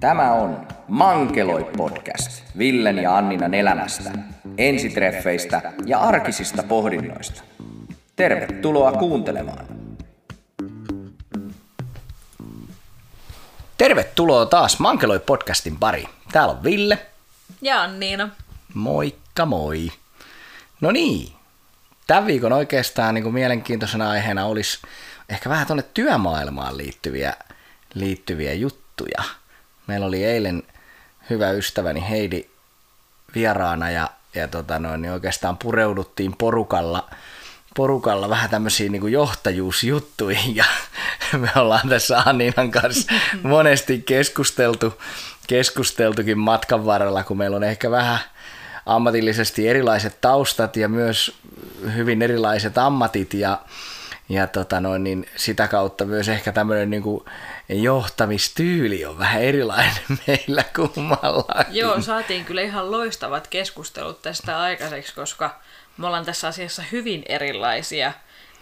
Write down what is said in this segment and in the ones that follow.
Tämä on Mankeloi podcast Villen ja Anninan elämästä, ensitreffeistä ja arkisista pohdinnoista. Tervetuloa kuuntelemaan. Tervetuloa taas Mankeloi podcastin pari. Täällä on Ville. Ja Anniina. Moikka moi. No niin, tämän viikon oikeastaan niin kuin mielenkiintoisena aiheena olisi ehkä vähän tuonne työmaailmaan liittyviä, liittyviä juttuja. Meillä oli eilen hyvä ystäväni Heidi vieraana ja, ja tota noin, niin oikeastaan pureuduttiin porukalla, porukalla vähän tämmöisiin niin johtajuusjuttuihin ja me ollaan tässä Anninan kanssa monesti keskusteltu, keskusteltukin matkan varrella, kun meillä on ehkä vähän ammatillisesti erilaiset taustat ja myös hyvin erilaiset ammatit ja, ja tota noin, niin sitä kautta myös ehkä tämmöinen niin johtamistyyli on vähän erilainen meillä kummalla. Joo, saatiin kyllä ihan loistavat keskustelut tästä aikaiseksi, koska me ollaan tässä asiassa hyvin erilaisia,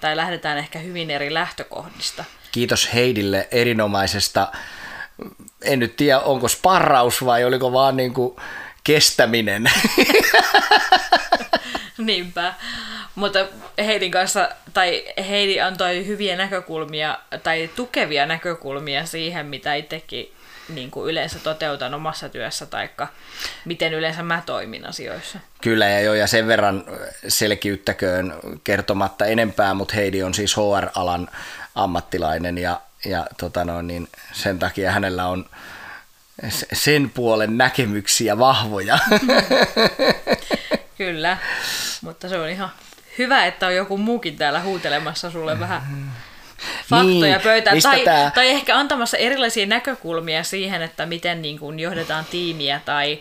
tai lähdetään ehkä hyvin eri lähtökohdista. Kiitos Heidille erinomaisesta, en nyt tiedä onko sparraus vai oliko vaan niin kuin kestäminen. Niinpä. Mutta Heidin kanssa, tai Heidi antoi hyviä näkökulmia, tai tukevia näkökulmia siihen, mitä itsekin niin kuin yleensä toteutan omassa työssä, tai miten yleensä mä toimin asioissa. Kyllä, ja jo, ja sen verran selkiyttäköön kertomatta enempää, mutta Heidi on siis HR-alan ammattilainen, ja, ja tota no, niin sen takia hänellä on sen puolen näkemyksiä vahvoja. Kyllä, mutta se on ihan hyvä, että on joku muukin täällä huutelemassa sulle vähän faktoja niin, pöytään. Tai, tai ehkä antamassa erilaisia näkökulmia siihen, että miten niin kuin johdetaan tiimiä tai,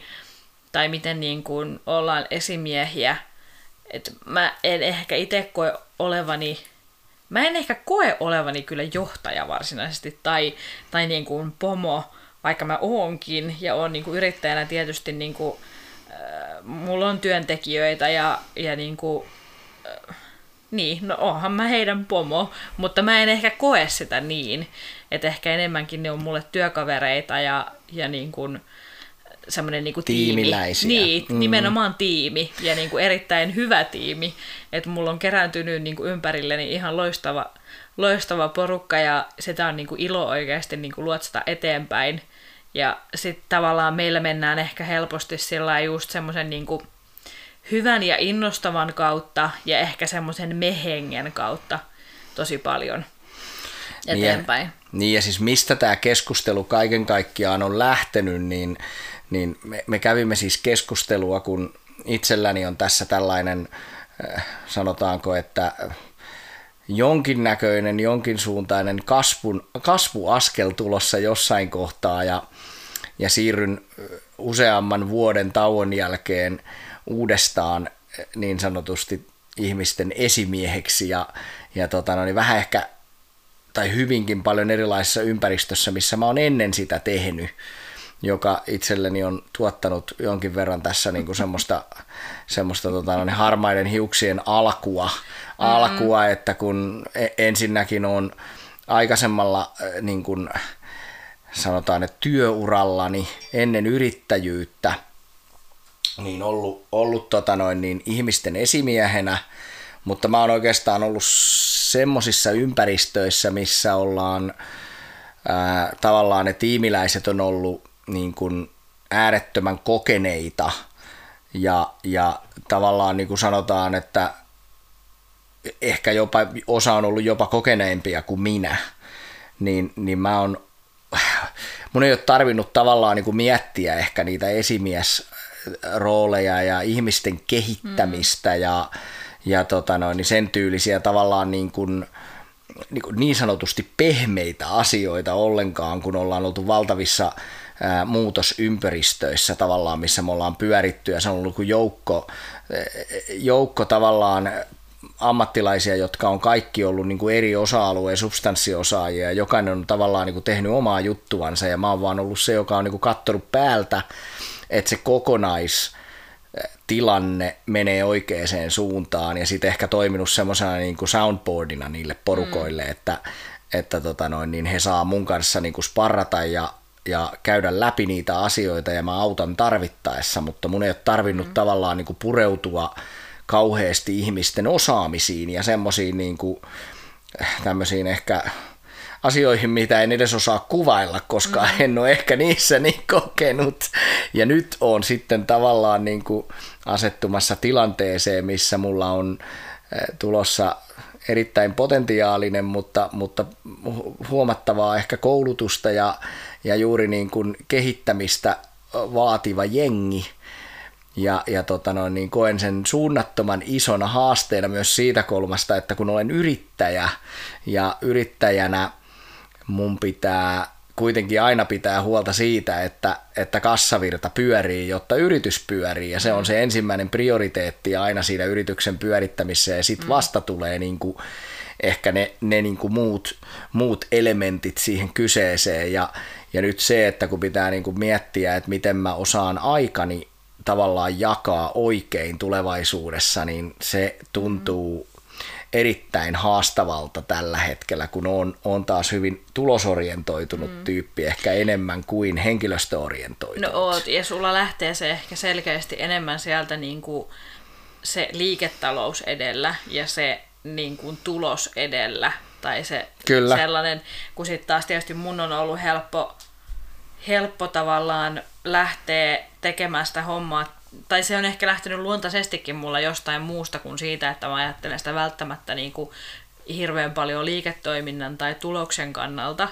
tai miten niin kuin ollaan esimiehiä. Et mä en ehkä itse koe olevani, mä en ehkä koe olevani kyllä johtaja varsinaisesti tai, tai niin kuin pomo, vaikka mä oonkin ja oon niin kuin yrittäjänä tietysti niin kuin, äh, mulla on työntekijöitä ja, ja niin kuin, äh, niin, no onhan mä heidän pomo, mutta mä en ehkä koe sitä niin, että ehkä enemmänkin ne on mulle työkavereita ja, ja niin kuin, semmoinen niin kuin Tiimiläisiä. Tiimi. Niin, mm. nimenomaan tiimi ja niin kuin erittäin hyvä tiimi. Että mulla on kerääntynyt niin kuin ympärilleni ihan loistava, loistava porukka ja sitä on niin kuin ilo oikeasti niin kuin luotsata eteenpäin. Ja sitten tavallaan meillä mennään ehkä helposti sillä just semmoisen niin hyvän ja innostavan kautta ja ehkä semmoisen mehengen kautta tosi paljon eteenpäin. Niin ja, niin ja siis mistä tämä keskustelu kaiken kaikkiaan on lähtenyt, niin, niin me, me kävimme siis keskustelua, kun itselläni on tässä tällainen, äh, sanotaanko, että jonkinnäköinen, jonkin suuntainen kasvun, kasvuaskel tulossa jossain kohtaa ja ja siirryn useamman vuoden tauon jälkeen uudestaan niin sanotusti ihmisten esimieheksi ja, ja tota, no niin vähän ehkä tai hyvinkin paljon erilaisessa ympäristössä, missä mä oon ennen sitä tehnyt, joka itselleni on tuottanut jonkin verran tässä niin kuin semmoista, semmoista tota, no niin harmaiden hiuksien alkua, mm-hmm. alkua, että kun e, ensinnäkin on aikaisemmalla niin kuin, sanotaan, että työurallani ennen yrittäjyyttä niin ollut, ollut tota noin, niin ihmisten esimiehenä, mutta mä oon oikeastaan ollut semmoisissa ympäristöissä, missä ollaan ää, tavallaan ne tiimiläiset on ollut niin kuin äärettömän kokeneita. Ja, ja tavallaan niin kuin sanotaan, että ehkä jopa osa on ollut jopa kokeneimpia kuin minä, niin, niin mä oon mun ei ole tarvinnut tavallaan niin kuin miettiä ehkä niitä esimiesrooleja ja ihmisten kehittämistä mm. ja, ja tota noin, niin sen tyylisiä tavallaan niin, kuin, niin, kuin niin sanotusti pehmeitä asioita ollenkaan, kun ollaan oltu valtavissa ää, muutosympäristöissä tavallaan, missä me ollaan pyöritty ja se on ollut kuin joukko, joukko tavallaan ammattilaisia, jotka on kaikki ollut niin kuin eri osa-alueen substanssiosaajia ja jokainen on tavallaan niin kuin tehnyt omaa juttuansa ja mä oon vaan ollut se, joka on niin kuin kattonut päältä, että se kokonais tilanne menee oikeaan suuntaan ja sitten ehkä toiminut semmoisena niin kuin soundboardina niille porukoille, mm. että, että tota noin, niin he saa mun kanssa niin kuin sparrata ja ja käydä läpi niitä asioita ja mä autan tarvittaessa, mutta mun ei ole tarvinnut mm. tavallaan niin kuin pureutua kauheasti ihmisten osaamisiin ja semmoisiin niin kuin, tämmöisiin ehkä asioihin, mitä en edes osaa kuvailla, koska mm. en ole ehkä niissä niin kokenut. Ja nyt on sitten tavallaan niin kuin asettumassa tilanteeseen, missä mulla on eh, tulossa erittäin potentiaalinen, mutta, mutta huomattavaa ehkä koulutusta ja, ja juuri niin kuin kehittämistä vaativa jengi. Ja, ja tota noin, niin koen sen suunnattoman isona haasteena myös siitä kolmasta, että kun olen yrittäjä ja yrittäjänä mun pitää kuitenkin aina pitää huolta siitä, että, että kassavirta pyörii, jotta yritys pyörii. Ja se on se ensimmäinen prioriteetti aina siinä yrityksen pyörittämisessä. Ja sitten mm. vasta tulee niin kuin ehkä ne, ne niin kuin muut, muut elementit siihen kyseeseen. Ja, ja nyt se, että kun pitää niin kuin miettiä, että miten mä osaan aikani tavallaan jakaa oikein tulevaisuudessa, niin se tuntuu erittäin haastavalta tällä hetkellä, kun on, on taas hyvin tulosorientoitunut mm. tyyppi, ehkä enemmän kuin henkilöstöorientoitunut. No oot, ja sulla lähtee se ehkä selkeästi enemmän sieltä niin kuin se liiketalous edellä ja se niin kuin tulos edellä, tai se Kyllä. sellainen, kun sitten taas tietysti mun on ollut helppo, helppo tavallaan lähteä tekemään sitä hommaa tai se on ehkä lähtenyt luontaisestikin mulla jostain muusta kuin siitä, että mä ajattelen sitä välttämättä niin kuin hirveän paljon liiketoiminnan tai tuloksen kannalta,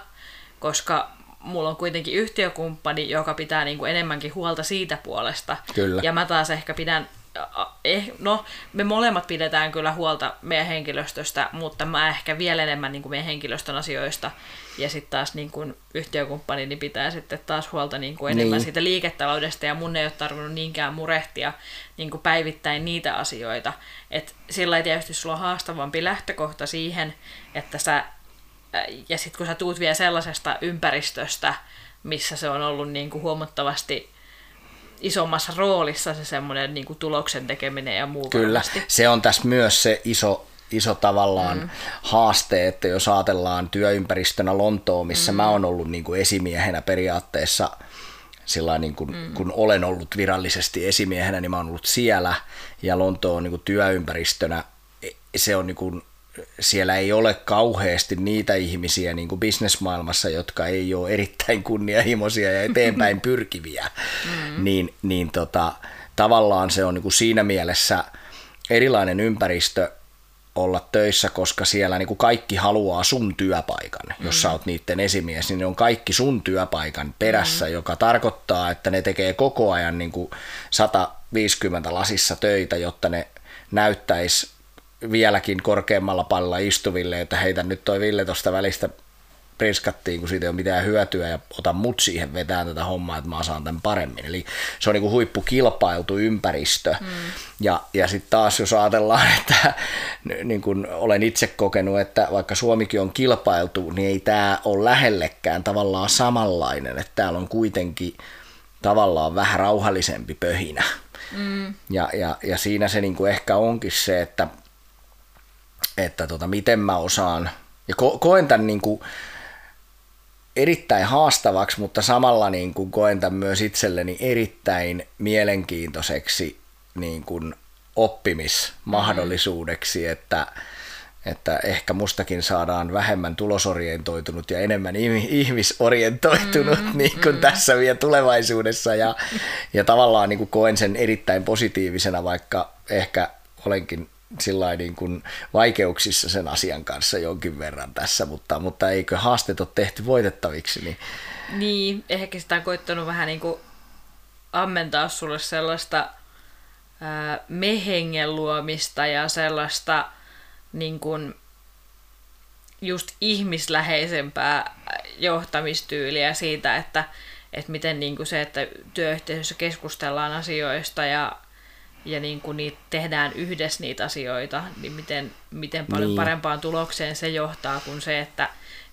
koska mulla on kuitenkin yhtiökumppani, joka pitää niin kuin enemmänkin huolta siitä puolesta. Kyllä. Ja mä taas ehkä pidän eh, no, me molemmat pidetään kyllä huolta meidän henkilöstöstä, mutta mä ehkä vielä enemmän niin kuin meidän henkilöstön asioista. Ja sitten taas niin kuin yhtiökumppani niin pitää sitten taas huolta niin kuin enemmän niin. siitä liiketaloudesta, ja mun ei ole tarvinnut niinkään murehtia niin kuin päivittäin niitä asioita. Et sillä ei tietysti sulla on haastavampi lähtökohta siihen, että sä, ja sitten kun sä tuut vielä sellaisesta ympäristöstä, missä se on ollut niin kuin huomattavasti isommassa roolissa se semmoinen niin kuin tuloksen tekeminen ja muu. Kyllä, varmasti. se on tässä myös se iso, iso tavallaan mm. haaste, että jos ajatellaan työympäristönä Lontoa, missä mm. mä oon ollut niin kuin esimiehenä periaatteessa, sillä niin kuin, mm. kun olen ollut virallisesti esimiehenä, niin mä oon ollut siellä, ja Lonto on niin kuin työympäristönä, e, se on niin kuin siellä ei ole kauheasti niitä ihmisiä niin kuin bisnesmaailmassa, jotka ei ole erittäin kunnianhimoisia ja eteenpäin pyrkiviä, mm. niin, niin tota, tavallaan se on niin kuin siinä mielessä erilainen ympäristö olla töissä, koska siellä niin kuin kaikki haluaa sun työpaikan. Mm. Jos sä oot niiden esimies, niin ne on kaikki sun työpaikan perässä, mm. joka tarkoittaa, että ne tekee koko ajan niin kuin 150 lasissa töitä, jotta ne näyttäisi vieläkin korkeammalla pallilla istuville, että heitä nyt toi Ville tuosta välistä priskattiin, kun siitä ei ole mitään hyötyä ja ota mut siihen vetään tätä hommaa, että mä saan tämän paremmin. Eli se on niin kuin huippukilpailtu ympäristö. Mm. Ja, ja sitten taas jos ajatellaan, että niin kuin olen itse kokenut, että vaikka Suomikin on kilpailtu, niin ei tämä ole lähellekään tavallaan samanlainen, että täällä on kuitenkin tavallaan vähän rauhallisempi pöhinä. Mm. Ja, ja, ja siinä se niin kuin ehkä onkin se, että että tota, miten mä osaan, ja ko- koen tämän niin kuin erittäin haastavaksi, mutta samalla niin kuin koen tämän myös itselleni erittäin mielenkiintoiseksi niin kuin oppimismahdollisuudeksi, mm. että, että ehkä mustakin saadaan vähemmän tulosorientoitunut ja enemmän ihmisorientoitunut mm, niin kuin mm. tässä vielä tulevaisuudessa ja, ja tavallaan niin kuin koen sen erittäin positiivisena, vaikka ehkä olenkin sillä niin kuin vaikeuksissa sen asian kanssa jonkin verran tässä, mutta, mutta eikö haasteet ole tehty voitettaviksi? Niin, niin ehkä sitä on koittanut vähän niin kuin ammentaa sulle sellaista ää, mehengen luomista ja sellaista niin kuin just ihmisläheisempää johtamistyyliä siitä, että, että miten niin kuin se, että työyhteisössä keskustellaan asioista ja ja niin kuin niitä tehdään yhdessä niitä asioita, niin miten, miten paljon niin. parempaan tulokseen se johtaa kuin se, että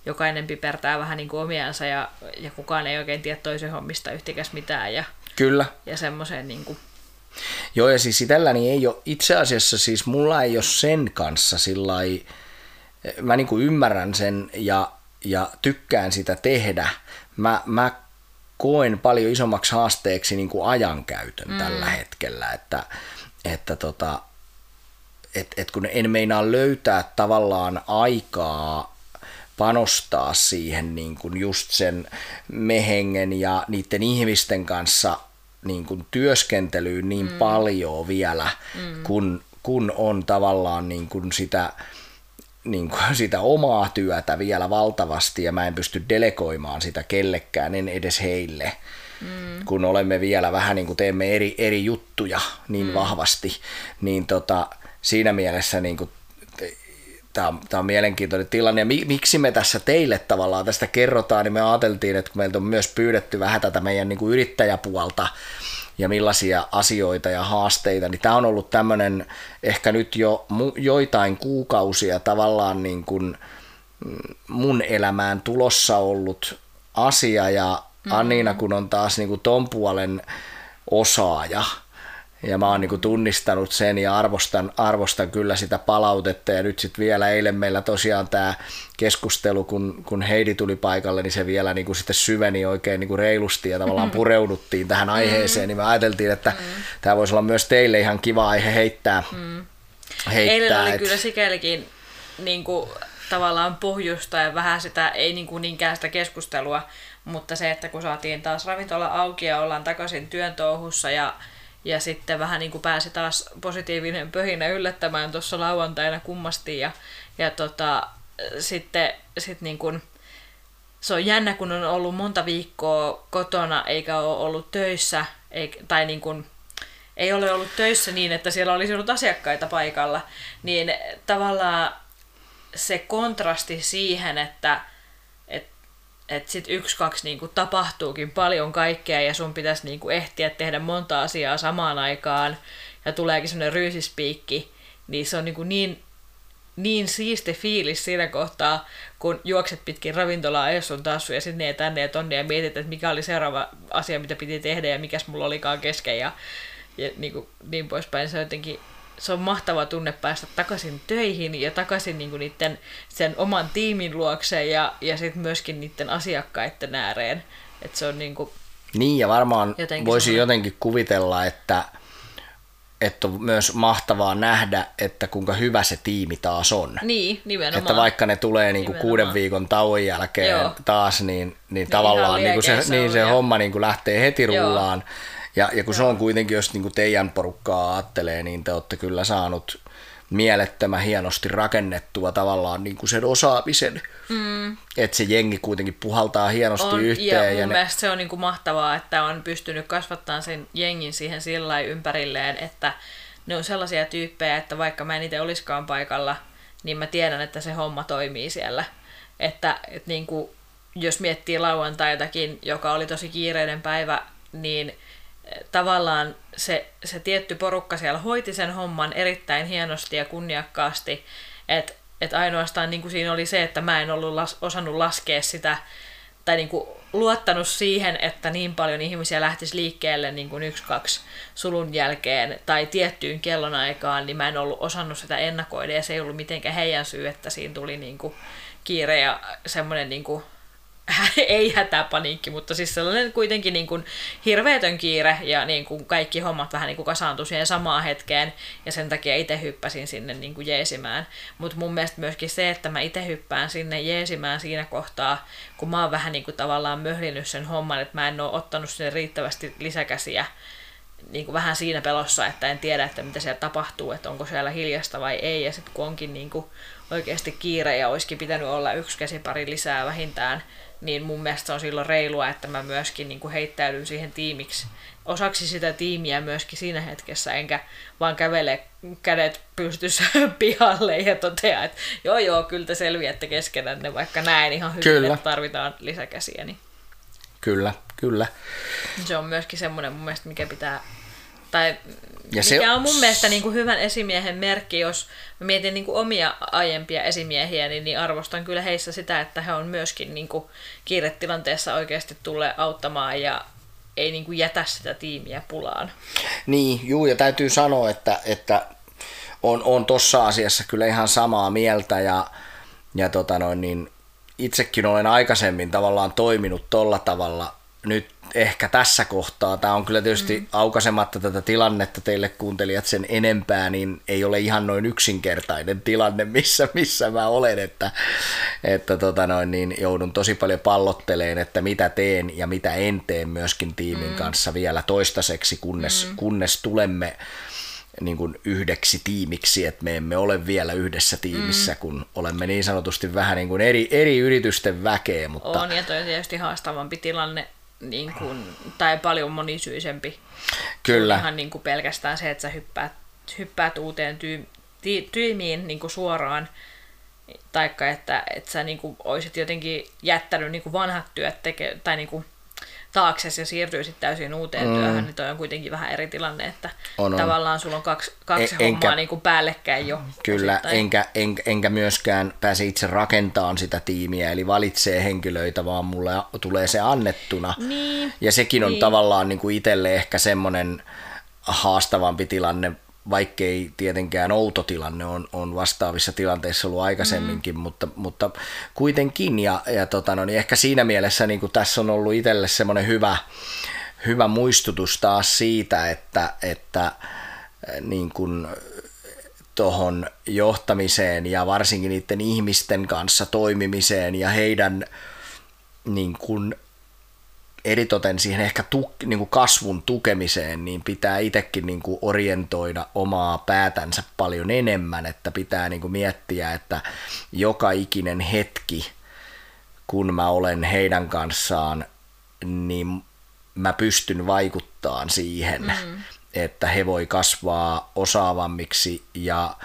jokainen pipertää vähän niin kuin omiansa ja, ja kukaan ei oikein tiedä toisen hommista yhtikäs mitään. Ja, Kyllä. Ja semmoiseen niin kuin... Joo, ja siis itselläni ei ole, itse asiassa siis mulla ei ole sen kanssa sillä mä niin kuin ymmärrän sen ja, ja tykkään sitä tehdä. Mä, mä koen paljon isommaksi haasteeksi niin kuin ajankäytön mm. tällä hetkellä, että, että tota, et, et kun en meinaa löytää tavallaan aikaa panostaa siihen niin kuin just sen mehengen ja niiden ihmisten kanssa niin kuin työskentelyyn niin mm. paljon vielä, mm. kun, kun on tavallaan niin kuin sitä, niin kuin sitä omaa työtä vielä valtavasti ja mä en pysty delegoimaan sitä kellekään, en edes heille. Mm. kun olemme vielä vähän niin kuin teemme eri, eri juttuja niin mm. vahvasti, niin tota, siinä mielessä niin kuin tämä on, mielenkiintoinen tilanne. Ja miksi me tässä teille tavallaan tästä kerrotaan, niin me ajateltiin, että kun meiltä on myös pyydetty vähän tätä meidän niin kuin yrittäjäpuolta ja millaisia asioita ja haasteita, niin tämä on ollut tämmöinen ehkä nyt jo joitain kuukausia tavallaan niin kuin mm, mun elämään tulossa ollut asia ja Anniina kun on taas niin kuin ton puolen osaaja, ja mä oon niin tunnistanut sen ja arvostan, arvostan kyllä sitä palautetta. Ja nyt sitten vielä eilen meillä tosiaan tämä keskustelu, kun, kun Heidi tuli paikalle, niin se vielä niin kuin sitten syveni oikein niin kuin reilusti ja tavallaan mm-hmm. pureuduttiin tähän mm-hmm. aiheeseen. Niin me ajateltiin, että mm. tämä voisi olla myös teille ihan kiva aihe heittää. Mm. heittää eilen oli et... kyllä sikälikin niin kuin, tavallaan pohjusta ja vähän sitä, ei niin kuin niinkään sitä keskustelua, mutta se, että kun saatiin taas ravintola auki ja ollaan takaisin työn touhussa ja ja sitten vähän niin kuin pääsi taas positiivinen pöhinä yllättämään tuossa lauantaina kummasti. Ja, ja tota, sitten sit niin kuin, se on jännä, kun on ollut monta viikkoa kotona eikä ole ollut töissä, ei, tai niin kuin, ei ole ollut töissä niin, että siellä olisi ollut asiakkaita paikalla, niin tavallaan se kontrasti siihen, että että sit yksi, kaksi niinku tapahtuukin paljon kaikkea ja sun pitäisi niinku ehtiä tehdä monta asiaa samaan aikaan ja tuleekin semmoinen ryysispiikki, niin se on niinku niin, niin siisti fiilis siinä kohtaa, kun juokset pitkin ravintolaa ja sun tassu ja sinne ja tänne ja tonne ja mietit, että mikä oli seuraava asia, mitä piti tehdä ja mikäs mulla olikaan kesken ja, ja niin, niin poispäin. Se on jotenkin se on mahtava tunne päästä takaisin töihin ja takaisin niinku niiden, sen oman tiimin luokseen ja, ja sitten myöskin niiden asiakkaiden ääreen. Et se on niinku niin ja varmaan voisi semmoinen... jotenkin kuvitella, että, että on myös mahtavaa nähdä, että kuinka hyvä se tiimi taas on. Niin, nimenomaan. Että vaikka ne tulee niin kuin kuuden viikon tauon jälkeen Joo. taas, niin, niin, niin tavallaan niin kuin se, niin se ja... homma niin kuin lähtee heti rullaan. Joo. Ja, ja kun Joo. se on kuitenkin, jos niin kuin teidän porukkaa ajattelee, niin te olette kyllä saanut mielettömän hienosti rakennettua tavallaan niin kuin sen osaamisen. Mm. Että se jengi kuitenkin puhaltaa hienosti on, yhteen. Ja mun ja ne... se on niin kuin mahtavaa, että on pystynyt kasvattamaan sen jengin siihen sillä ympärilleen, että ne on sellaisia tyyppejä, että vaikka mä en itse olisikaan paikalla, niin mä tiedän, että se homma toimii siellä. Että, että niin kuin, jos miettii lauantaitakin, joka oli tosi kiireinen päivä, niin – tavallaan se, se tietty porukka siellä hoiti sen homman erittäin hienosti ja kunniakkaasti, että et ainoastaan niin kuin siinä oli se, että mä en ollut las, osannut laskea sitä, tai niin kuin luottanut siihen, että niin paljon ihmisiä lähtisi liikkeelle niin kuin yksi, kaksi sulun jälkeen tai tiettyyn kellonaikaan, niin mä en ollut osannut sitä ennakoida ja se ei ollut mitenkään heidän syy, että siinä tuli niin kuin kiire ja semmoinen niin kuin ei hätäpaniikki, mutta siis sellainen kuitenkin niin kuin hirveätön kiire ja niin kuin kaikki hommat vähän niin kuin kasaantui siihen samaan hetkeen ja sen takia itse hyppäsin sinne niin kuin jeesimään. Mutta mun mielestä myöskin se, että mä itse hyppään sinne jeesimään siinä kohtaa, kun mä oon vähän niin kuin tavallaan möhlinyt sen homman, että mä en ole ottanut sinne riittävästi lisäkäsiä niin kuin vähän siinä pelossa, että en tiedä, että mitä siellä tapahtuu, että onko siellä hiljasta vai ei. Ja sitten kun onkin niin kuin oikeasti kiire ja olisikin pitänyt olla yksi käsipari lisää vähintään, niin mun mielestä on silloin reilua, että mä myöskin niin kuin heittäydyn siihen tiimiksi, osaksi sitä tiimiä myöskin siinä hetkessä, enkä vaan kävele kädet pystyssä pihalle ja totea, että joo joo, kyllä te selviätte keskenänne, vaikka näen ihan hyvin, kyllä. että tarvitaan lisäkäsiä. Niin. Kyllä, kyllä. Se on myöskin semmoinen mun mielestä, mikä pitää tai ja mikä se... on mun mielestä niin kuin hyvän esimiehen merkki, jos mä mietin niin kuin omia aiempia esimiehiä, niin, niin arvostan kyllä heissä sitä, että he on myöskin niin kuin kiiretilanteessa oikeasti tulee auttamaan ja ei niin kuin jätä sitä tiimiä pulaan. Niin, juu, ja täytyy sanoa, että, että on, on tuossa asiassa kyllä ihan samaa mieltä ja, ja tota noin, niin itsekin olen aikaisemmin tavallaan toiminut tolla tavalla nyt ehkä tässä kohtaa, tämä on kyllä tietysti mm. aukasematta tätä tilannetta teille kuuntelijat sen enempää, niin ei ole ihan noin yksinkertainen tilanne, missä, missä mä olen, että, että tota noin, niin joudun tosi paljon pallotteleen, että mitä teen ja mitä en tee myöskin tiimin mm. kanssa vielä toistaiseksi, kunnes, mm. kunnes tulemme niin kuin yhdeksi tiimiksi, että me emme ole vielä yhdessä tiimissä, mm. kun olemme niin sanotusti vähän niin kuin eri, eri yritysten väkeä. Mutta... On, ja toi tietysti haastavampi tilanne, niin kuin, tai paljon monisyisempi. Kyllä. Ihan niin kuin pelkästään se, että sä hyppäät, hyppäät uuteen tyy, ty, tyymiin niin kuin suoraan, taikka että, että sä niin kuin olisit jotenkin jättänyt niin kuin vanhat työt teke, tai niin kuin taakse ja siirtyy sitten täysin uuteen mm. työhön, niin toi on kuitenkin vähän eri tilanne, että on, on. tavallaan sulla on kaksi, kaksi en, hommaa niin kuin päällekkäin jo. Kyllä, enkä, en, enkä myöskään pääse itse rakentamaan sitä tiimiä, eli valitsee henkilöitä, vaan mulle tulee se annettuna. Niin, ja sekin on niin. tavallaan niin kuin itselle ehkä semmoinen haastavampi tilanne vaikkei tietenkään outo tilanne on, on vastaavissa tilanteissa ollut aikaisemminkin, mm. mutta, mutta kuitenkin. Ja, ja tota, no, niin ehkä siinä mielessä niin kuin tässä on ollut itselle semmoinen hyvä, hyvä muistutus taas siitä, että, että niin kuin tuohon johtamiseen ja varsinkin niiden ihmisten kanssa toimimiseen ja heidän niin kuin eritoten siihen ehkä tuk, niin kuin kasvun tukemiseen, niin pitää itsekin niin kuin orientoida omaa päätänsä paljon enemmän, että pitää niin kuin miettiä, että joka ikinen hetki, kun mä olen heidän kanssaan, niin mä pystyn vaikuttamaan siihen, mm. että he voi kasvaa osaavammiksi ja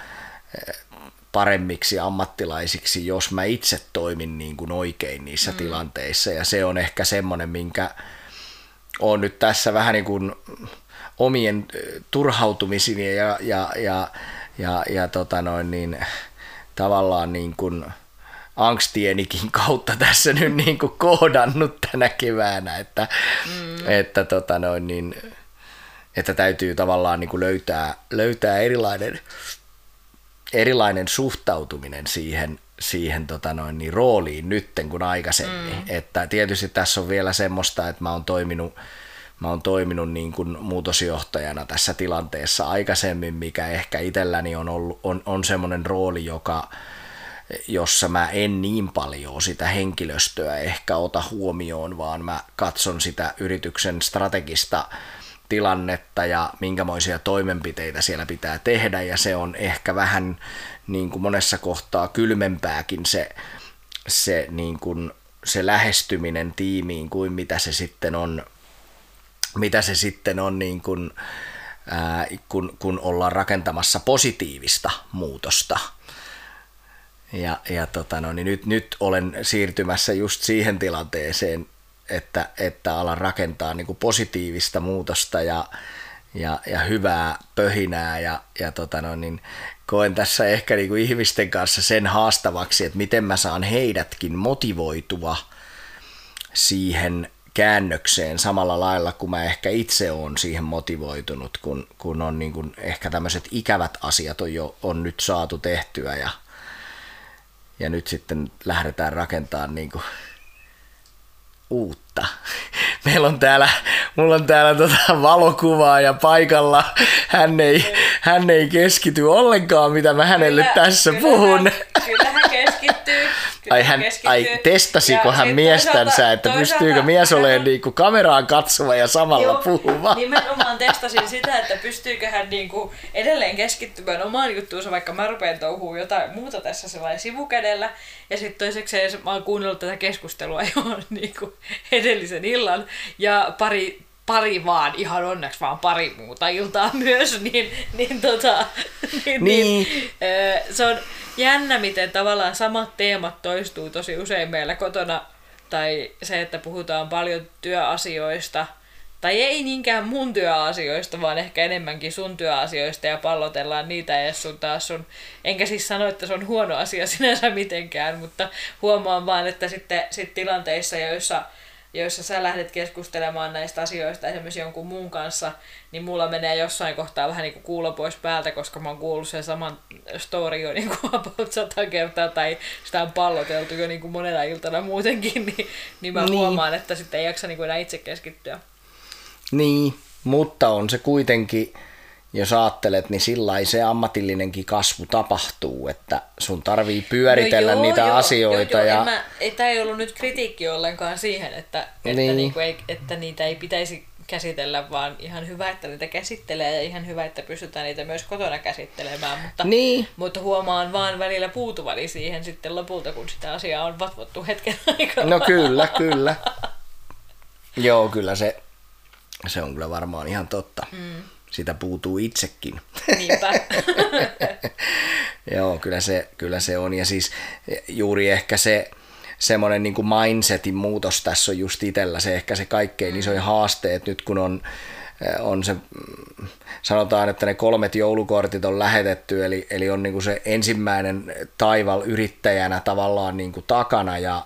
paremmiksi ammattilaisiksi, jos mä itse toimin niin kuin oikein niissä mm. tilanteissa. Ja se on ehkä semmoinen, minkä on nyt tässä vähän niin kuin omien turhautumisini ja, ja, ja, ja, ja tota noin niin, tavallaan niin kuin angstienikin kautta tässä nyt niin kuin kohdannut tänä keväänä, että, mm. että, tota noin niin, että täytyy tavallaan niin kuin löytää, löytää erilainen erilainen suhtautuminen siihen, siihen tota noin, niin rooliin nytten kuin aikaisemmin. Mm. Että tietysti tässä on vielä semmoista, että mä oon toiminut, mä oon toiminut niin kuin muutosjohtajana tässä tilanteessa aikaisemmin, mikä ehkä itselläni on, ollut, on, on semmoinen rooli, joka, jossa mä en niin paljon sitä henkilöstöä ehkä ota huomioon, vaan mä katson sitä yrityksen strategista tilannetta ja minkämoisia toimenpiteitä siellä pitää tehdä ja se on ehkä vähän niin kuin monessa kohtaa kylmempääkin se, se, niin kuin, se lähestyminen tiimiin kuin mitä se sitten on, mitä se sitten on niin kuin, ää, kun, kun ollaan rakentamassa positiivista muutosta. Ja, ja tota no, niin nyt, nyt olen siirtymässä just siihen tilanteeseen, että, että alan rakentaa niin kuin positiivista muutosta ja, ja, ja hyvää pöhinää ja, ja tota no, niin koen tässä ehkä niin kuin ihmisten kanssa sen haastavaksi, että miten mä saan heidätkin motivoitua siihen käännökseen samalla lailla kuin mä ehkä itse olen siihen motivoitunut, kun, kun on niin kuin ehkä tämmöiset ikävät asiat on jo on nyt saatu tehtyä ja, ja nyt sitten lähdetään rakentamaan niin kuin uutta. Meillä on täällä, mulla on täällä tota valokuvaa ja paikalla hän ei, hän ei keskity ollenkaan, mitä mä hänelle kyllä, tässä kyllä puhun. Hän, kyllä hän keskittyy. Ai, hän, ai testasiko hän miestänsä, että toisaalta, pystyykö mies olemaan hän... niinku kameraan katsova ja samalla Joo, puhuva? Nimenomaan testasin sitä, että pystyykö hän niinku edelleen keskittymään omaan juttuunsa, vaikka mä rupean touhuun jotain muuta tässä sellainen sivukädellä. Ja sitten toiseksi mä oon kuunnellut tätä keskustelua jo niinku edellisen illan ja pari pari vaan, ihan onneksi vaan pari muuta iltaa myös, niin, niin, tota, niin, niin. niin se on jännä, miten tavallaan samat teemat toistuu tosi usein meillä kotona, tai se, että puhutaan paljon työasioista, tai ei niinkään mun työasioista, vaan ehkä enemmänkin sun työasioista ja pallotellaan niitä ja sun taas sun, enkä siis sano, että se on huono asia sinänsä mitenkään, mutta huomaan vaan, että sitten sit tilanteissa, joissa joissa sä lähdet keskustelemaan näistä asioista esimerkiksi jonkun muun kanssa, niin mulla menee jossain kohtaa vähän niin kuin kuulo pois päältä, koska mä oon kuullut sen saman story jo niin kuin about sata kertaa, tai sitä on palloteltu jo niin kuin monena iltana muutenkin, niin, niin mä niin. huomaan, että sitten ei jaksa niin kuin enää itse keskittyä. Niin, mutta on se kuitenkin, jos ajattelet, niin sillä se ammatillinenkin kasvu tapahtuu, että sun tarvii pyöritellä no joo, niitä joo, asioita. Joo, joo, ja... mä, ei, tämä ei ollut nyt kritiikki ollenkaan siihen, että, että, niin. Niin kuin ei, että niitä ei pitäisi käsitellä, vaan ihan hyvä, että niitä käsittelee ja ihan hyvä, että pystytään niitä myös kotona käsittelemään, mutta, niin. mutta huomaan vaan välillä puutuvani siihen sitten lopulta, kun sitä asiaa on vatvottu hetken aikana. No kyllä, kyllä. Joo, kyllä se, se on kyllä varmaan ihan totta. Mm sitä puutuu itsekin. Niinpä. Joo, kyllä se, kyllä se on. Ja siis juuri ehkä se semmoinen niin kuin mindsetin muutos tässä on just itsellä se ehkä se kaikkein mm. isoin haaste, että nyt kun on, on se, sanotaan, että ne kolmet joulukortit on lähetetty, eli, eli on niin kuin se ensimmäinen taival yrittäjänä tavallaan niin kuin takana ja,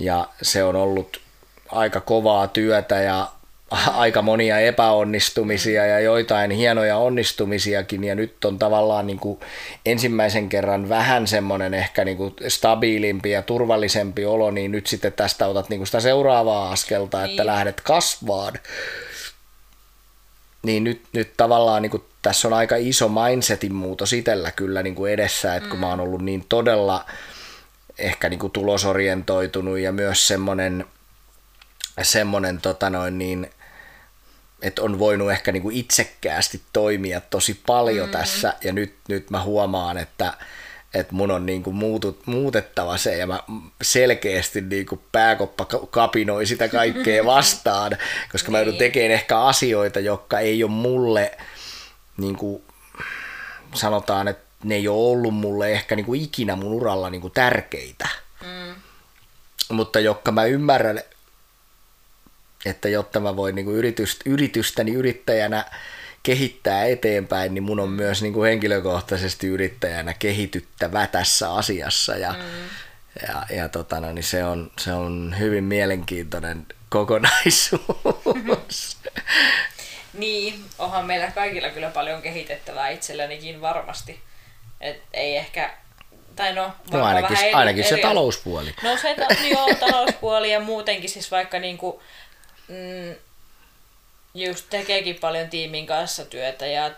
ja se on ollut aika kovaa työtä ja aika monia epäonnistumisia ja joitain hienoja onnistumisiakin ja nyt on tavallaan niin kuin ensimmäisen kerran vähän semmoinen ehkä niin kuin stabiilimpi ja turvallisempi olo, niin nyt sitten tästä otat niin kuin sitä seuraavaa askelta, niin. että lähdet kasvaan. Niin nyt, nyt tavallaan niin kuin tässä on aika iso mindsetin muutos itsellä kyllä niin kuin edessä, että kun mm. mä oon ollut niin todella ehkä niin kuin tulosorientoitunut ja myös semmoinen semmoinen tota noin niin, että on voinut ehkä niinku itsekkäästi toimia tosi paljon mm. tässä ja nyt, nyt mä huomaan, että, että mun on niinku muutut, muutettava se ja mä selkeästi niinku pääkoppa kapinoi sitä kaikkea vastaan, koska mä joudun niin. tekemään ehkä asioita, jotka ei ole mulle niinku, sanotaan, että ne ei ole ollut mulle ehkä niinku ikinä mun uralla niinku tärkeitä. Mm. Mutta jotka mä ymmärrän, että jotta mä voin niin kuin yritystä, yritystäni yrittäjänä kehittää eteenpäin, niin mun on myös niin kuin henkilökohtaisesti yrittäjänä kehityttävä tässä asiassa ja, mm. ja, ja tota, no, niin se, on, se on hyvin mielenkiintoinen kokonaisuus. niin, onhan meillä kaikilla kyllä paljon kehitettävää itsellänikin varmasti. Et ei ehkä tai no, no ainakin, vähän ainakin eri, se eri, talouspuoli. No se joo, talouspuoli ja muutenkin siis vaikka niinku, mm, just tekeekin paljon tiimin kanssa työtä ja,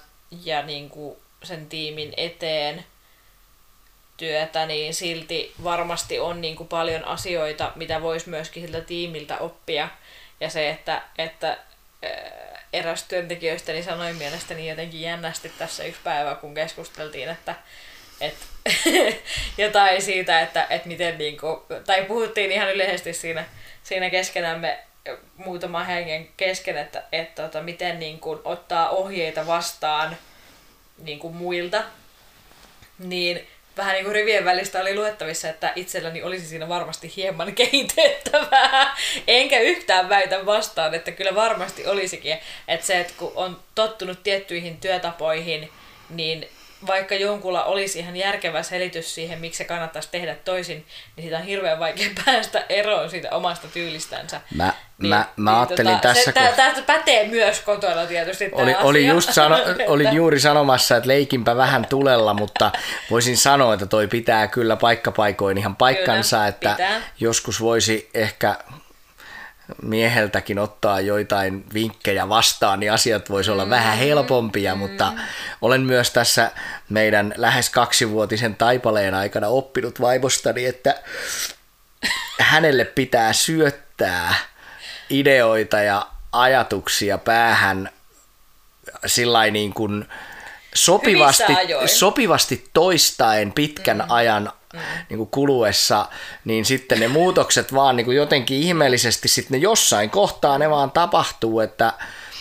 ja niin kuin sen tiimin eteen työtä, niin silti varmasti on niin kuin paljon asioita, mitä voisi myöskin siltä tiimiltä oppia. Ja se, että, että eräs työntekijöistä niin sanoi mielestäni jotenkin jännästi tässä yksi päivä, kun keskusteltiin, että, että jotain siitä, että, että miten niin kuin, tai puhuttiin ihan yleisesti siinä, siinä keskenämme muutama hengen kesken, että, että, että tota, miten niin kuin, ottaa ohjeita vastaan niin kuin muilta, niin vähän niin kuin rivien välistä oli luettavissa, että itselläni olisi siinä varmasti hieman kehitettävää. Enkä yhtään väitä vastaan, että kyllä varmasti olisikin. Että se, että kun on tottunut tiettyihin työtapoihin, niin vaikka jonkulla olisi ihan järkevä selitys siihen, miksi se kannattaisi tehdä toisin, niin sitä on hirveän vaikea päästä eroon siitä omasta tyylistänsä. Mä, niin, mä, mä niin, ajattelin tota, tässä... Se, kun... pätee myös kotona tietysti oli, oli just sano, olin juuri sanomassa, että leikinpä vähän tulella, mutta voisin sanoa, että toi pitää kyllä paikkapaikoin ihan paikkansa, kyllä, että pitää. joskus voisi ehkä mieheltäkin ottaa joitain vinkkejä vastaan, niin asiat voisi olla mm, vähän helpompia, mm. mutta olen myös tässä meidän lähes kaksivuotisen taipaleen aikana oppinut vaimostani, että hänelle pitää syöttää ideoita ja ajatuksia päähän sillä niin kuin sopivasti, sopivasti toistaen pitkän mm. ajan mm. niin kuin kuluessa, niin sitten ne muutokset vaan niin kuin jotenkin ihmeellisesti sitten ne jossain kohtaa ne vaan tapahtuu, että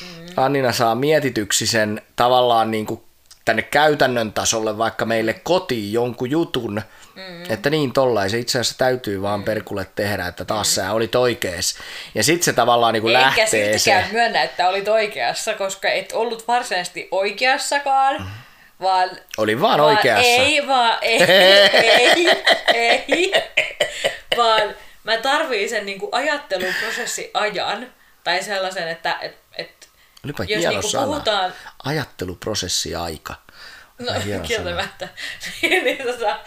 mm. Annina saa mietityksi sen tavallaan niin kuin tänne käytännön tasolle vaikka meille kotiin jonkun jutun, mm. että niin tollain se itse asiassa täytyy vaan mm. perkulle tehdä, että taas mm. sä olit oikees. Ja sitten se tavallaan niin kuin lähtee se. myönnä, että olit oikeassa, koska et ollut varsinaisesti oikeassakaan. Mm vaan... Oli vaan, vaan oikeassa. Ei vaan, ei, ei, ei, vaan mä tarviin sen niin kuin ajatteluprosessi ajan, tai sellaisen, että et, et, Olipa jos hieno niin sana. puhutaan... Ajatteluprosessi aika. No, kieltämättä. niin, tota,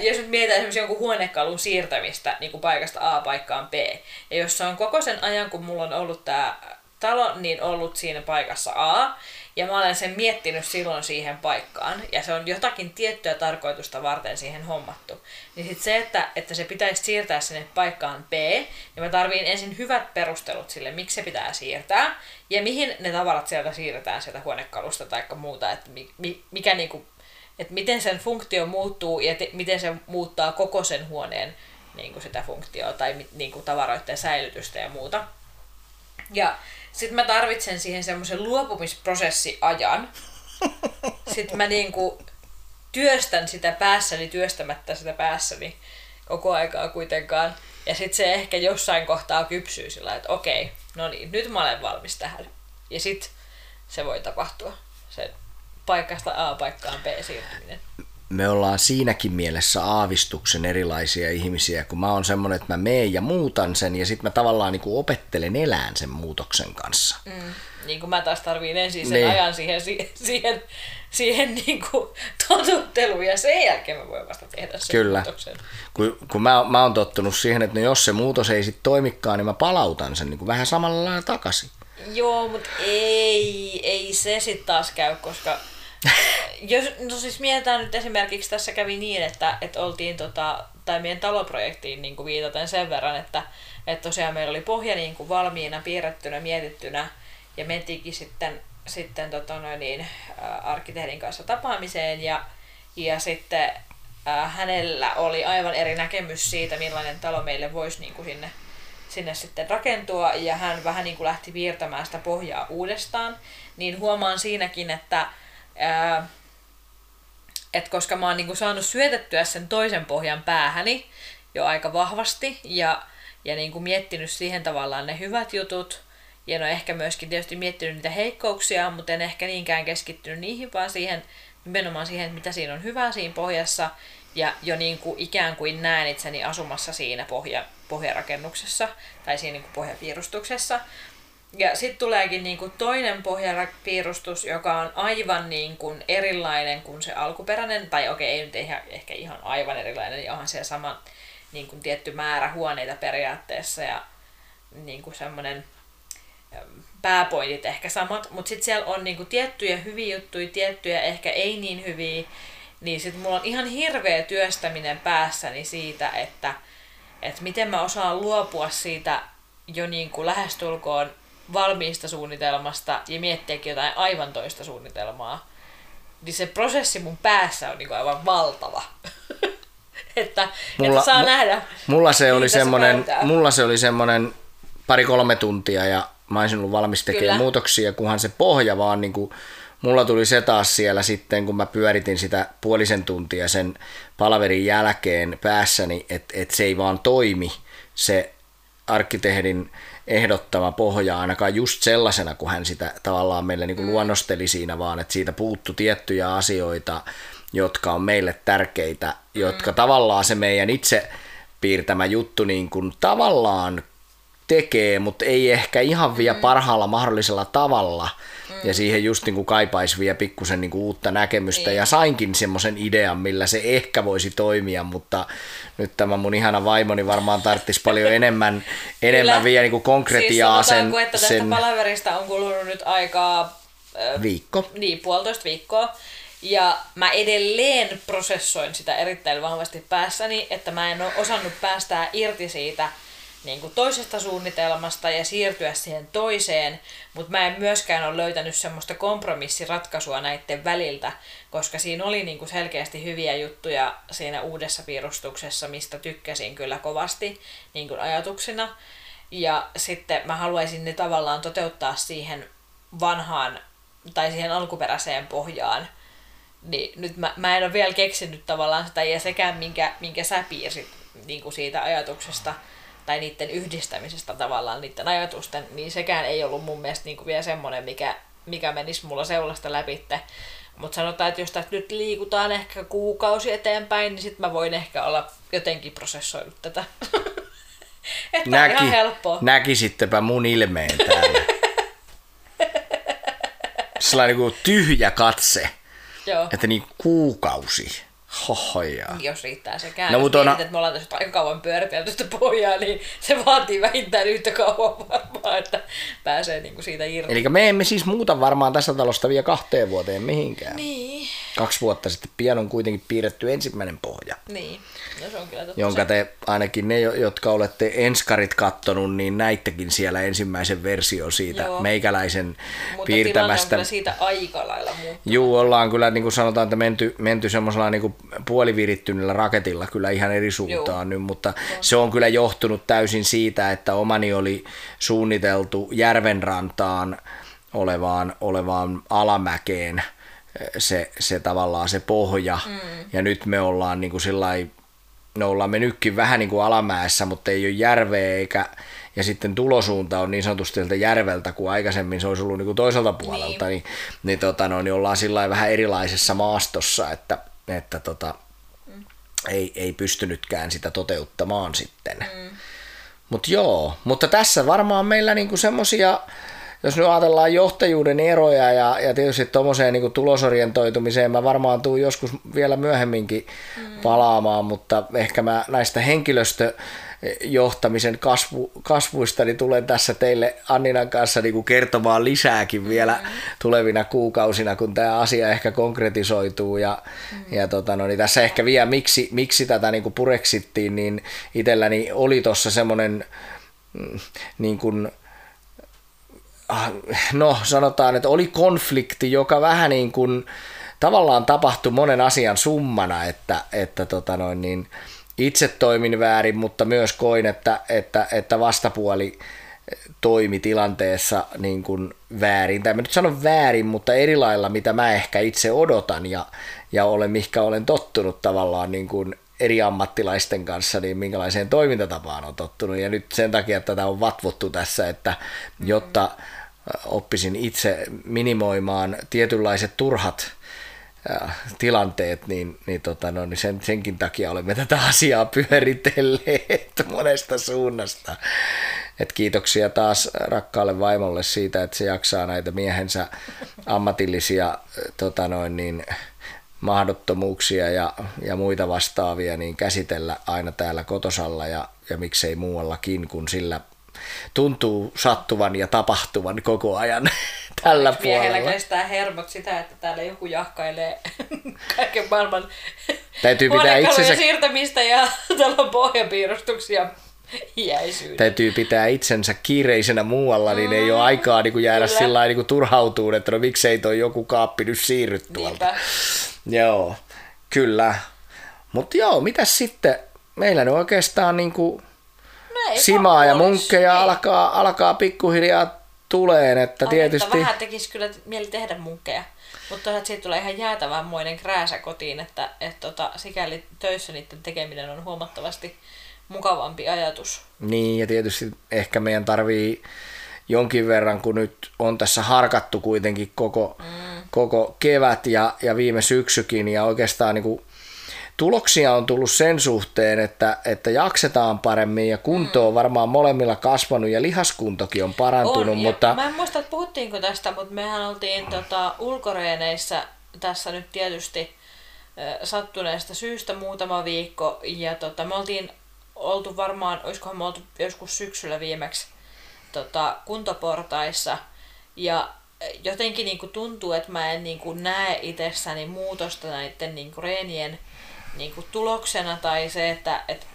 jos nyt mietitään esimerkiksi jonkun huonekalun siirtämistä niin kuin paikasta A paikkaan B, ja jos se on koko sen ajan, kun mulla on ollut tämä talo, niin ollut siinä paikassa A, ja mä olen sen miettinyt silloin siihen paikkaan, ja se on jotakin tiettyä tarkoitusta varten siihen hommattu. Niin sit se, että, että se pitäisi siirtää sinne paikkaan B, niin mä tarviin ensin hyvät perustelut sille, miksi se pitää siirtää, ja mihin ne tavarat sieltä siirretään sieltä huonekalusta tai muuta, että mi, mikä niinku, että miten sen funktio muuttuu ja te, miten se muuttaa koko sen huoneen niin kuin sitä funktioa tai niin kuin tavaroiden säilytystä ja muuta. Ja sitten mä tarvitsen siihen semmoisen luopumisprosessiajan. Sitten mä niinku työstän sitä päässäni työstämättä sitä päässäni koko aikaa kuitenkaan. Ja sitten se ehkä jossain kohtaa kypsyy sillä että okei, no niin, nyt mä olen valmis tähän. Ja sitten se voi tapahtua, se paikasta A paikkaan B siirtyminen me ollaan siinäkin mielessä aavistuksen erilaisia ihmisiä, kun mä oon semmoinen, että mä meen ja muutan sen ja sitten mä tavallaan niin kuin opettelen elään sen muutoksen kanssa. Mm. Niin kuin mä taas tarviin ensin sen niin. ajan siihen, siihen, siihen niin kuin totutteluun ja sen jälkeen mä voin vasta tehdä sen Kyllä. muutoksen. Kun, kun mä, mä oon tottunut siihen, että no jos se muutos ei sitten toimikaan, niin mä palautan sen niin kuin vähän samalla lailla takaisin. Joo, mutta ei, ei se sitten taas käy, koska jos, no siis mietitään nyt esimerkiksi, tässä kävi niin, että, että oltiin tota, tai meidän taloprojektiin niin kuin viitaten sen verran, että, että tosiaan meillä oli pohja niin kuin valmiina, piirrettynä, mietittynä ja mentiinkin sitten, sitten tota noin niin, arkkitehdin kanssa tapaamiseen ja, ja sitten äh, hänellä oli aivan eri näkemys siitä, millainen talo meille voisi niin kuin sinne, sinne sitten rakentua ja hän vähän niin kuin lähti piirtämään sitä pohjaa uudestaan, niin huomaan siinäkin, että Ää, et koska mä oon niinku saanut syötettyä sen toisen pohjan päähäni jo aika vahvasti ja, ja niinku miettinyt siihen tavallaan ne hyvät jutut, ja no ehkä myöskin tietysti miettinyt niitä heikkouksia, mutta en ehkä niinkään keskittynyt niihin, vaan siihen, nimenomaan siihen, mitä siinä on hyvää siinä pohjassa, ja jo niin kuin ikään kuin näen itseni asumassa siinä pohja, pohjarakennuksessa tai siinä niin kuin pohjapiirustuksessa. Ja sitten tuleekin niinku toinen pohjapiirustus, joka on aivan niinku erilainen kuin se alkuperäinen, tai okei, ei nyt ihan, ehkä ihan aivan erilainen, ja onhan siellä sama niinku tietty määrä huoneita periaatteessa, ja niinku semmoinen pääpointit ehkä samat, mutta sitten siellä on niinku tiettyjä hyviä juttuja, tiettyjä ehkä ei niin hyviä, niin sitten mulla on ihan hirveä työstäminen päässäni siitä, että, että miten mä osaan luopua siitä jo niin kuin lähestulkoon valmiista suunnitelmasta ja miettiäkin jotain aivan toista suunnitelmaa, niin se prosessi mun päässä on niinku aivan valtava. että, mulla, että saa mu- nähdä. Mulla se, oli semmonen, mulla se oli semmoinen pari-kolme tuntia ja mä olisin ollut valmis tekemään muutoksia, kunhan se pohja vaan niin kuin, mulla tuli se taas siellä sitten, kun mä pyöritin sitä puolisen tuntia sen palverin jälkeen päässäni, että et se ei vaan toimi se arkkitehdin ehdottama pohja ainakaan just sellaisena, kun hän sitä tavallaan meille niin kuin mm. luonnosteli siinä, vaan että siitä puuttu tiettyjä asioita, jotka on meille tärkeitä, jotka mm. tavallaan se meidän itse piirtämä juttu niin kuin tavallaan tekee, mutta ei ehkä ihan vielä mm. parhaalla mahdollisella tavalla. Ja siihen just niin kuin kaipaisi vielä pikkusen niin kuin uutta näkemystä. Niin. Ja sainkin semmoisen idean, millä se ehkä voisi toimia, mutta nyt tämä mun ihana vaimoni varmaan tarttisi paljon enemmän, enemmän vielä niin kuin konkretiaa siis sen, että tästä sen... palaverista on kulunut nyt aikaa... Viikko. Niin, puolitoista viikkoa. Ja mä edelleen prosessoin sitä erittäin vahvasti päässäni, että mä en ole osannut päästää irti siitä niin kuin toisesta suunnitelmasta ja siirtyä siihen toiseen, mutta mä en myöskään ole löytänyt semmoista kompromissiratkaisua näiden väliltä, koska siinä oli niin kuin selkeästi hyviä juttuja siinä uudessa piirustuksessa, mistä tykkäsin kyllä kovasti niin kuin ajatuksena. Ja sitten mä haluaisin ne tavallaan toteuttaa siihen vanhaan tai siihen alkuperäiseen pohjaan. Niin nyt mä, mä en ole vielä keksinyt tavallaan sitä ja sekään, minkä, minkä sä piirsit niin kuin siitä ajatuksesta – tai niiden yhdistämisestä tavallaan, niiden ajatusten, niin sekään ei ollut mun mielestä niin kuin vielä semmoinen, mikä, mikä menisi mulla seulasta läpi. Mutta sanotaan, että jos tästä nyt liikutaan ehkä kuukausi eteenpäin, niin sitten mä voin ehkä olla jotenkin prosessoinut tätä. Että Näki, ihan helppoa. Näkisittepä mun ilmeen täällä. Sellainen niin tyhjä katse. Joo. Että niin kuukausi. Hohoja. Jos riittää se No, mutta on... että me ollaan tässä aika kauan pyöritelty sitä pohjaa, niin se vaatii vähintään yhtä kauan varmaan, että pääsee niinku siitä irti. Eli me emme siis muuta varmaan tässä talosta vielä kahteen vuoteen mihinkään. Niin. Kaksi vuotta sitten pian on kuitenkin piirretty ensimmäinen pohja. Niin. No se on kyllä totta. Jonka te, ainakin ne, jotka olette enskarit kattonut, niin näittekin siellä ensimmäisen versio siitä Joo. meikäläisen Mutta piirtämästä. Mutta siitä aika lailla muuttunut. Juu, ollaan kyllä niin kuin sanotaan, että menty, menty semmoisella niin puolivirittyneellä raketilla kyllä ihan eri suuntaan Joo. nyt, mutta Joo. se on kyllä johtunut täysin siitä, että omani oli suunniteltu järvenrantaan olevaan, olevaan alamäkeen se, se tavallaan se pohja. Mm. Ja nyt me ollaan niin kuin sillai, no ollaan me nytkin vähän niin kuin alamäessä, mutta ei ole järveä eikä, ja sitten tulosuunta on niin sanotusti sieltä järveltä, kun aikaisemmin se olisi ollut niin kuin toiselta puolelta, niin, niin, niin, tota, no, niin ollaan sillä vähän erilaisessa maastossa, että, että tota, mm. ei, ei pystynytkään sitä toteuttamaan sitten. Mm. Mutta joo, mutta tässä varmaan meillä niinku semmoisia jos nyt ajatellaan johtajuuden eroja ja, ja tietysti tuommoiseen niin tulosorientoitumiseen, mä varmaan tuun joskus vielä myöhemminkin mm. palaamaan, mutta ehkä mä näistä henkilöstö johtamisen kasvu, kasvuista, niin tulen tässä teille Anninan kanssa niin kuin kertomaan lisääkin vielä mm. tulevina kuukausina, kun tämä asia ehkä konkretisoituu. Ja, mm. ja tota, no, niin tässä ehkä vielä, miksi, miksi tätä niin kuin pureksittiin, niin itselläni oli tuossa semmoinen mm, niin kuin, no sanotaan, että oli konflikti, joka vähän niin kuin tavallaan tapahtui monen asian summana, että, että tota noin niin, itse toimin väärin, mutta myös koin, että, että, että vastapuoli toimi tilanteessa niin kuin väärin, tai mä nyt sanon väärin, mutta eri lailla, mitä mä ehkä itse odotan ja, ja olen, mihinkä olen tottunut tavallaan niin kuin eri ammattilaisten kanssa, niin minkälaiseen toimintatapaan on tottunut. Ja nyt sen takia että tätä on vatvottu tässä, että jotta oppisin itse minimoimaan tietynlaiset turhat tilanteet, niin, niin, tota, no, niin sen, senkin takia olemme tätä asiaa pyöritelleet monesta suunnasta. Et kiitoksia taas rakkaalle vaimolle siitä, että se jaksaa näitä miehensä ammatillisia tota noin, niin, mahdottomuuksia ja, ja muita vastaavia niin käsitellä aina täällä kotosalla ja, ja miksei muuallakin, kun sillä tuntuu sattuvan ja tapahtuvan koko ajan tällä puolella. Miehellä kestää hermot sitä, että täällä joku jahkailee kaiken maailman Täytyy pitää itsensä... siirtämistä ja täällä pohjapiirustuksia Jäisyyden. Täytyy pitää itsensä kiireisenä muualla, niin ei ole aikaa niin kuin jäädä Kyllä. sillä niin turhautuun, että no miksei toi joku kaappi nyt siirry tuolta. Niinpä. Joo, kyllä. Mutta joo, mitä sitten? Meillä ne oikeastaan niin kuin simaa ja munkkeja ei. alkaa, alkaa pikkuhiljaa tuleen, että Ai, tietysti... Että vähän tekisi kyllä mieli tehdä munkkeja. Mutta siitä tulee ihan jäätävänmoinen krääsä kotiin, että et tota, sikäli töissä niiden tekeminen on huomattavasti mukavampi ajatus. Niin, ja tietysti ehkä meidän tarvii jonkin verran, kun nyt on tässä harkattu kuitenkin koko, mm. koko kevät ja, ja viime syksykin, ja oikeastaan niin kuin tuloksia on tullut sen suhteen, että, että jaksetaan paremmin ja kunto on varmaan molemmilla kasvanut ja lihaskuntokin on parantunut. On, mutta... Mä en muista, että puhuttiinko tästä, mutta mehän oltiin tota, ulkoreeneissä tässä nyt tietysti sattuneesta syystä muutama viikko ja tota, me oltiin oltu varmaan, olisikohan me oltu joskus syksyllä viimeksi tota, kuntoportaissa ja jotenkin niin kuin tuntuu, että mä en niin kuin näe itsessäni muutosta näiden niin kuin reenien niin kuin tuloksena tai se, että, että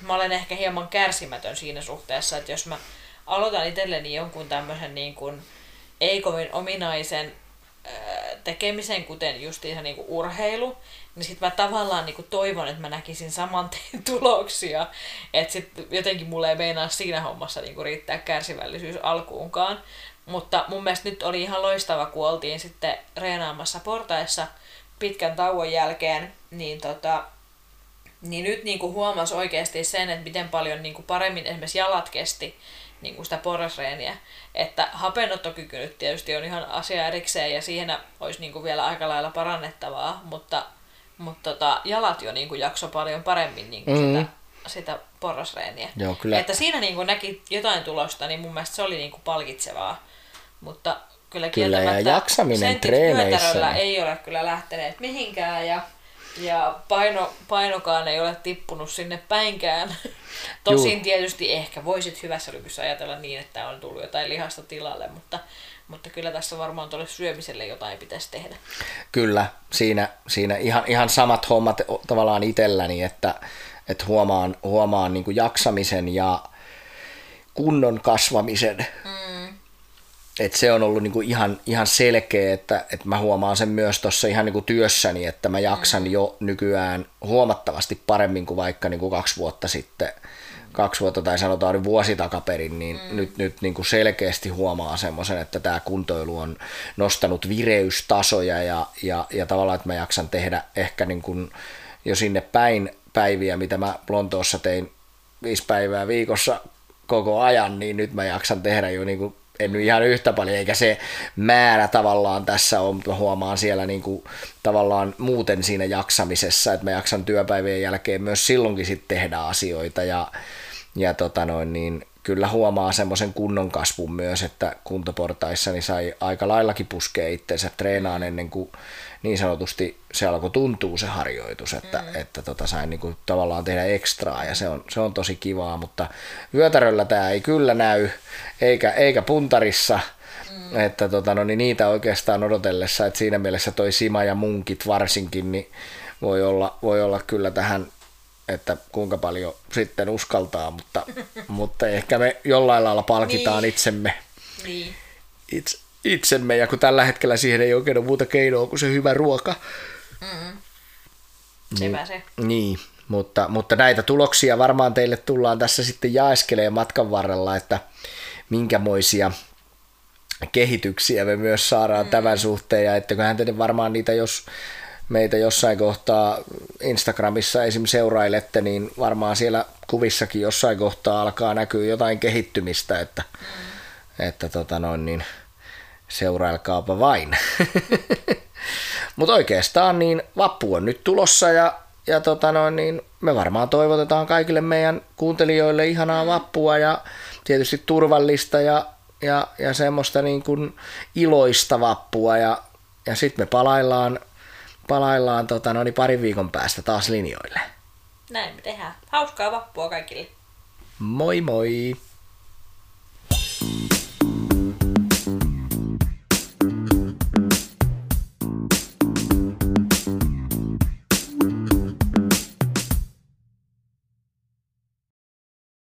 mä olen ehkä hieman kärsimätön siinä suhteessa, että jos mä aloitan itselleni jonkun tämmöisen niin kuin ei kovin ominaisen tekemisen, kuten just ihan niin kuin urheilu, niin sitten mä tavallaan niin kuin toivon, että mä näkisin saman tuloksia. Että sitten jotenkin mulle ei meinaa siinä hommassa niin kuin riittää kärsivällisyys alkuunkaan. Mutta mun mielestä nyt oli ihan loistava, kun oltiin sitten reenaamassa portaissa – pitkän tauon jälkeen, niin, tota, niin nyt niin kuin huomasi oikeasti sen, että miten paljon niin kuin paremmin esimerkiksi jalat kesti niin kuin sitä porrasreeniä. Että hapenottokyky nyt tietysti on ihan asia erikseen ja siihen olisi niin kuin vielä aika lailla parannettavaa, mutta, mutta tota, jalat jo niin kuin jakso paljon paremmin niin kuin mm. sitä sitä porrasreeniä. Joo, kyllä. Että siinä niin kuin näki jotain tulosta, niin mun mielestä se oli niin kuin palkitsevaa. Mutta kyllä, kyllä ja jaksaminen treeneissä. ei ole kyllä lähteneet mihinkään ja, ja paino, painokaan ei ole tippunut sinne päinkään. Tosin Juu. tietysti ehkä voisit hyvässä lykyssä ajatella niin, että on tullut jotain lihasta tilalle, mutta, mutta kyllä tässä varmaan tuolle syömiselle jotain pitäisi tehdä. Kyllä, siinä, siinä ihan, ihan samat hommat tavallaan itselläni, että, että huomaan, huomaan niin jaksamisen ja kunnon kasvamisen. Mm. Et se on ollut niinku ihan, ihan selkeä, että, että mä huomaan sen myös tuossa ihan niinku työssäni, että mä jaksan jo nykyään huomattavasti paremmin kuin vaikka niinku kaksi vuotta sitten kaksi vuotta tai sanotaan nyt vuosi takaperin, niin mm. nyt, nyt niin kuin selkeästi huomaa semmoisen, että tämä kuntoilu on nostanut vireystasoja ja, ja, ja tavallaan, että mä jaksan tehdä ehkä niin kuin jo sinne päin päiviä, mitä mä Lontoossa tein viisi päivää viikossa koko ajan, niin nyt mä jaksan tehdä jo niin kuin en nyt ihan yhtä paljon, eikä se määrä tavallaan tässä ole, mutta huomaan siellä niin kuin, tavallaan muuten siinä jaksamisessa, että mä jaksan työpäivien jälkeen myös silloinkin sitten tehdä asioita ja, ja tota noin, niin kyllä huomaa semmoisen kunnon kasvun myös, että kuntoportaissa niin sai aika laillakin puskea itseensä treenaan ennen kuin niin sanotusti se alkoi tuntua se harjoitus, että, mm. että tota sain niinku tavallaan tehdä ekstraa ja se on, se on tosi kivaa, mutta vyötäröllä tämä ei kyllä näy, eikä, eikä puntarissa, mm. että tota, no, niin niitä oikeastaan odotellessa, että siinä mielessä toi Sima ja munkit varsinkin, niin voi olla, voi olla kyllä tähän että kuinka paljon sitten uskaltaa, mutta, mutta ehkä me jollain lailla palkitaan niin. itsemme. Niin. Itse, itsemme, ja kun tällä hetkellä siihen ei oikein ole muuta keinoa kuin se hyvä ruoka. Mm. Niin, se. Niin, mutta, mutta näitä tuloksia varmaan teille tullaan tässä sitten jaeskelee matkan varrella, että minkämoisia kehityksiä me myös saadaan mm. tämän suhteen, ja etteköhän te varmaan niitä, jos meitä jossain kohtaa Instagramissa esim. seurailette, niin varmaan siellä kuvissakin jossain kohtaa alkaa näkyä jotain kehittymistä, että, mm. että tota noin, niin seurailkaapa vain. Mutta oikeastaan niin vappu on nyt tulossa ja, ja tota noin, niin me varmaan toivotetaan kaikille meidän kuuntelijoille ihanaa vappua ja tietysti turvallista ja, ja, ja semmoista niin kuin iloista vappua ja, ja sitten me palaillaan, palaillaan tota noin, parin viikon päästä taas linjoille. Näin me tehdään. Hauskaa vappua kaikille. Moi moi! you